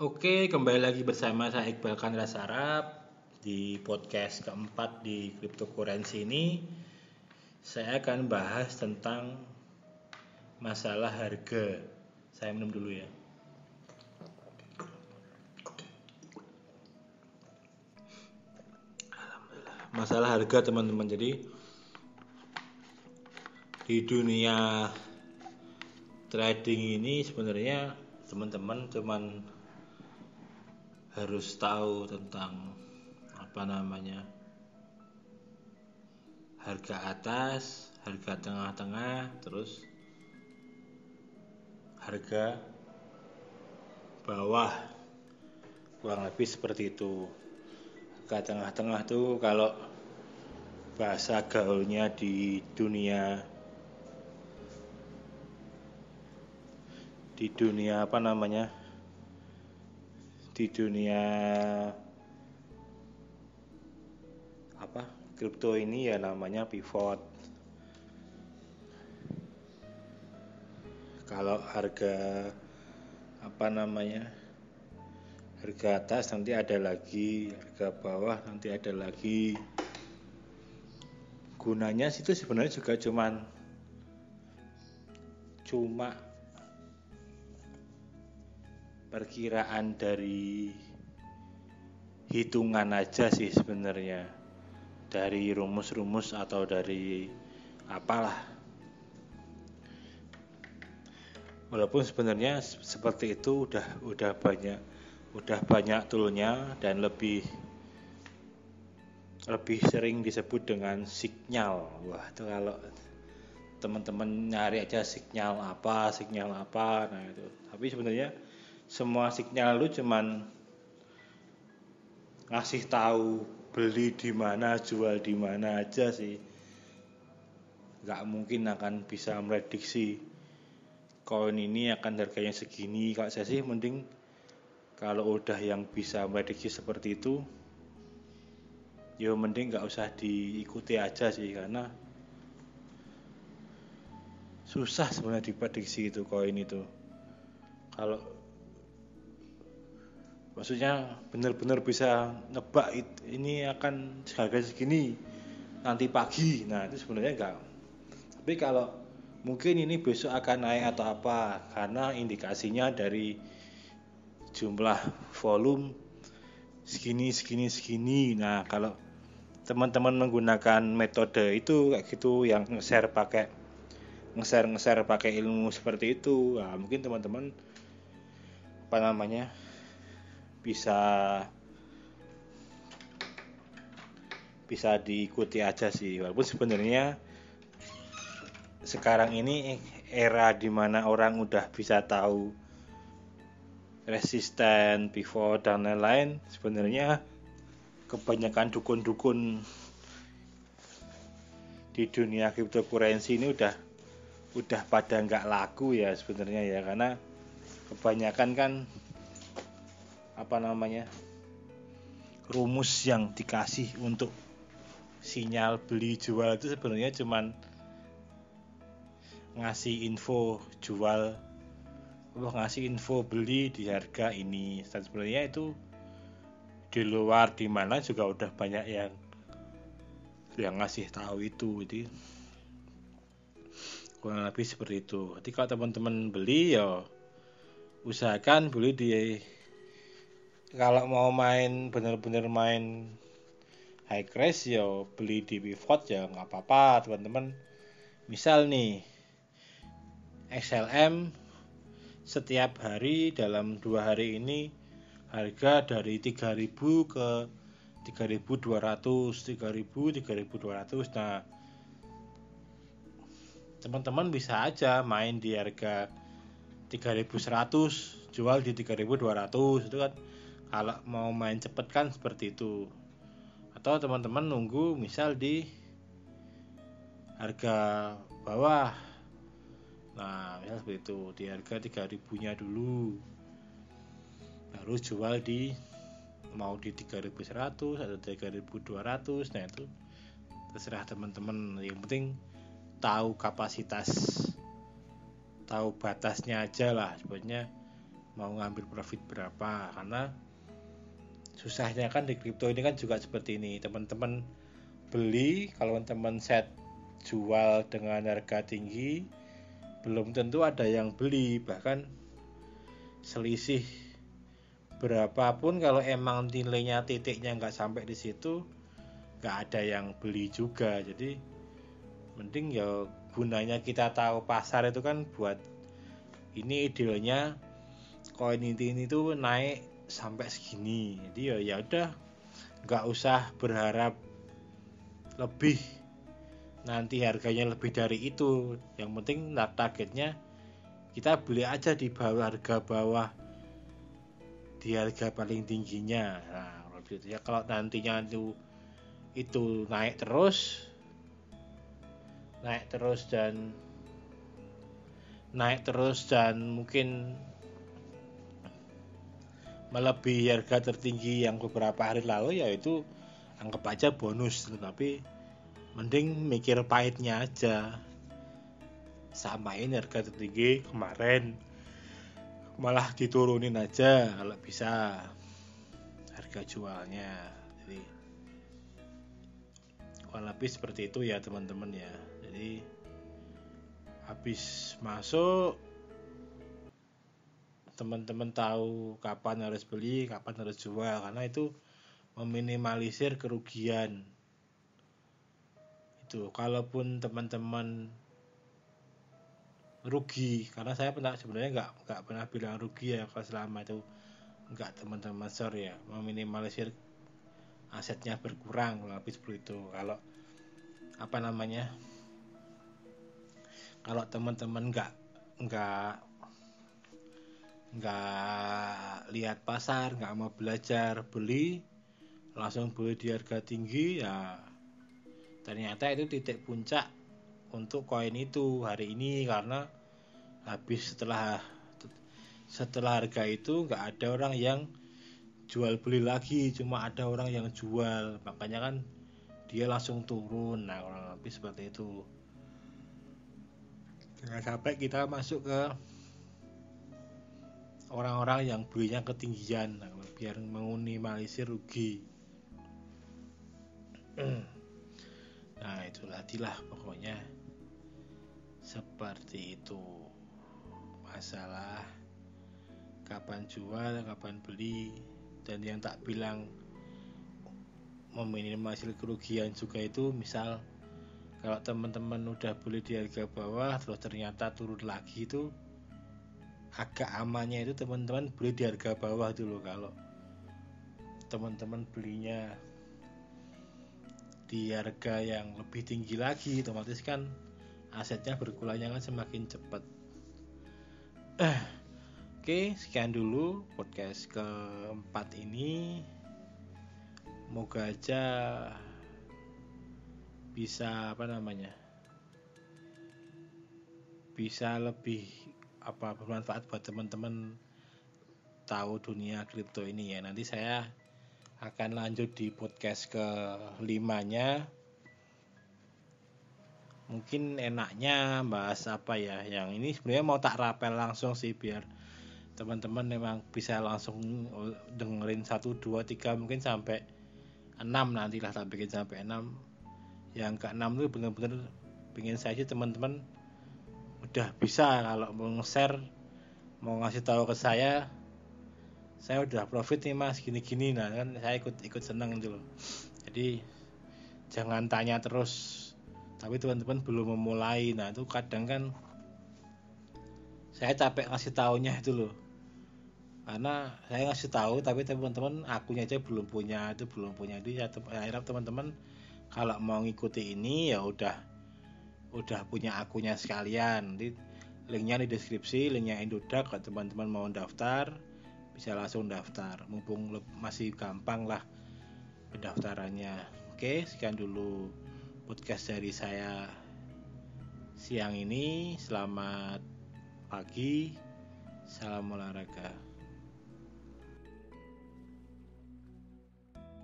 Oke, kembali lagi bersama saya Iqbal Kandra Sarap di podcast keempat di cryptocurrency ini. Saya akan bahas tentang masalah harga. Saya minum dulu ya. Masalah harga teman-teman. Jadi di dunia trading ini sebenarnya teman-teman cuman harus tahu tentang apa namanya harga atas, harga tengah-tengah, terus harga bawah kurang lebih seperti itu. Harga tengah-tengah tuh kalau bahasa gaulnya di dunia di dunia apa namanya di dunia apa kripto ini ya namanya pivot. Kalau harga apa namanya harga atas nanti ada lagi harga bawah nanti ada lagi. Gunanya situ sebenarnya juga cuman cuma perkiraan dari hitungan aja sih sebenarnya. Dari rumus-rumus atau dari apalah. Walaupun sebenarnya seperti itu udah udah banyak udah banyak toolnya dan lebih lebih sering disebut dengan signal. Wah itu kalau teman-teman nyari aja signal apa signal apa nah itu. Tapi sebenarnya semua sinyal lu cuman ngasih tahu beli di mana jual di mana aja sih. Nggak mungkin akan bisa memprediksi koin ini akan harganya segini. Kalau saya sih mending kalau udah yang bisa memprediksi seperti itu ya mending nggak usah diikuti aja sih karena susah sebenarnya diprediksi itu koin itu. Kalau maksudnya benar-benar bisa nebak ini akan harga segini nanti pagi. Nah itu sebenarnya enggak. Tapi kalau mungkin ini besok akan naik atau apa karena indikasinya dari jumlah volume segini segini segini. Nah kalau teman-teman menggunakan metode itu kayak gitu yang nge-share pakai nge-share nge-share pakai ilmu seperti itu nah, mungkin teman-teman apa namanya bisa bisa diikuti aja sih. Walaupun sebenarnya sekarang ini era di mana orang udah bisa tahu resisten, pivot dan lain-lain sebenarnya kebanyakan dukun-dukun di dunia cryptocurrency ini udah udah pada nggak laku ya sebenarnya ya. Karena kebanyakan kan apa namanya rumus yang dikasih untuk sinyal beli jual itu sebenarnya cuman ngasih info jual. Apa ngasih info beli di harga ini. Dan sebenarnya itu di luar di mana juga udah banyak yang yang ngasih tahu itu jadi kurang lebih seperti itu. Jadi kalau teman-teman beli ya usahakan beli di kalau mau main bener-bener main high crash ya beli di pivot ya nggak apa-apa teman-teman. Misal nih XLM setiap hari dalam dua hari ini harga dari 3000 ke 3200 3000 3200 nah teman-teman bisa aja main di harga 3100 jual di 3200 itu kan kalau mau main cepet kan seperti itu. Atau teman-teman nunggu misal di harga bawah. Nah misal seperti itu. Di harga 3000 nya dulu. Baru jual di mau di 3100 atau 3200 nah itu terserah teman-teman. Yang penting tahu kapasitas tahu batasnya aja lah. Sebenarnya mau ngambil profit berapa. Karena susahnya kan di kripto ini kan juga seperti ini. Teman-teman beli kalau teman set jual dengan harga tinggi belum tentu ada yang beli. Bahkan selisih berapapun kalau emang nilainya titiknya nggak sampai di situ nggak ada yang beli juga. Jadi mending ya gunanya kita tahu pasar itu kan buat ini idealnya koin ini tuh naik sampai segini. Jadi ya ya udah nggak usah berharap lebih. Nanti harganya lebih dari itu. Yang penting targetnya kita beli aja di bawah harga bawah di harga paling tingginya. Nah gitu ya kalau nantinya itu itu naik terus naik terus dan naik terus dan mungkin melebihi harga tertinggi yang beberapa hari lalu yaitu anggap aja bonus. Tetapi mending mikir pahitnya aja. Samain harga tertinggi kemarin malah diturunin aja kalau bisa harga jualnya. Jadi kurang lebih seperti itu ya teman-teman ya. Jadi habis masuk teman-teman tahu kapan harus beli kapan harus jual karena itu meminimalisir kerugian. Itu kalaupun teman-teman rugi karena saya pernah sebenarnya nggak nggak pernah bilang rugi ya kalau selama itu nggak teman-teman sorry ya meminimalisir asetnya berkurang lebih seperti itu. Kalau apa namanya kalau teman-teman nggak nggak nggak lihat pasar nggak mau belajar beli langsung beli di harga tinggi ya ternyata itu titik puncak untuk koin itu hari ini karena habis setelah setelah harga itu nggak ada orang yang jual beli lagi cuma ada orang yang jual. Makanya kan dia langsung turun. Nah kurang lebih seperti itu. Jangan sampai kita masuk ke orang-orang yang belinya ketinggian biar meminimalisir rugi. Nah itu itulah pokoknya. Seperti itu masalah. Kapan jual, kapan beli dan yang tak bilang meminimalisir kerugian juga itu misal kalau teman-teman udah beli di harga bawah terus ternyata turun lagi itu agak amannya itu teman-teman beli di harga bawah dulu kalau teman-teman belinya di harga yang lebih tinggi lagi otomatis kan asetnya berkurangnya kan semakin cepat. Eh, oke sekian dulu podcast keempat ini. Moga aja bisa apa namanya bisa lebih apa bermanfaat buat teman-teman tahu dunia kripto ini ya. Nanti saya akan lanjut di podcast ke limanya mungkin enaknya bahas apa ya yang ini sebenarnya mau tak rapel langsung sih biar teman-teman memang bisa langsung dengerin satu dua tiga mungkin sampai enam nanti lah tak bikin sampai enam. Yang ke enam itu bener-bener pengen saya sih teman-teman udah bisa kalau mau nge-share mau ngasih tahu ke saya. Saya udah profit nih mas gini-gini. Nah kan saya ikut ikut seneng gitu loh. Jadi jangan tanya terus. Tapi teman-teman belum memulai. Nah itu kadang kan saya capek ngasih taunya itu loh. Karena saya ngasih tahu tapi teman-teman akunya aja belum punya itu belum punya. Jadi saya harap teman-teman kalau mau ngikuti ini ya udah udah punya akunya sekalian. Di linknya di deskripsi linknya Indodax kalau teman-teman mau daftar bisa langsung daftar. Mumpung masih gampang lah pendaftarannya. Oke sekian dulu podcast dari saya siang ini. Selamat pagi. Salam olahraga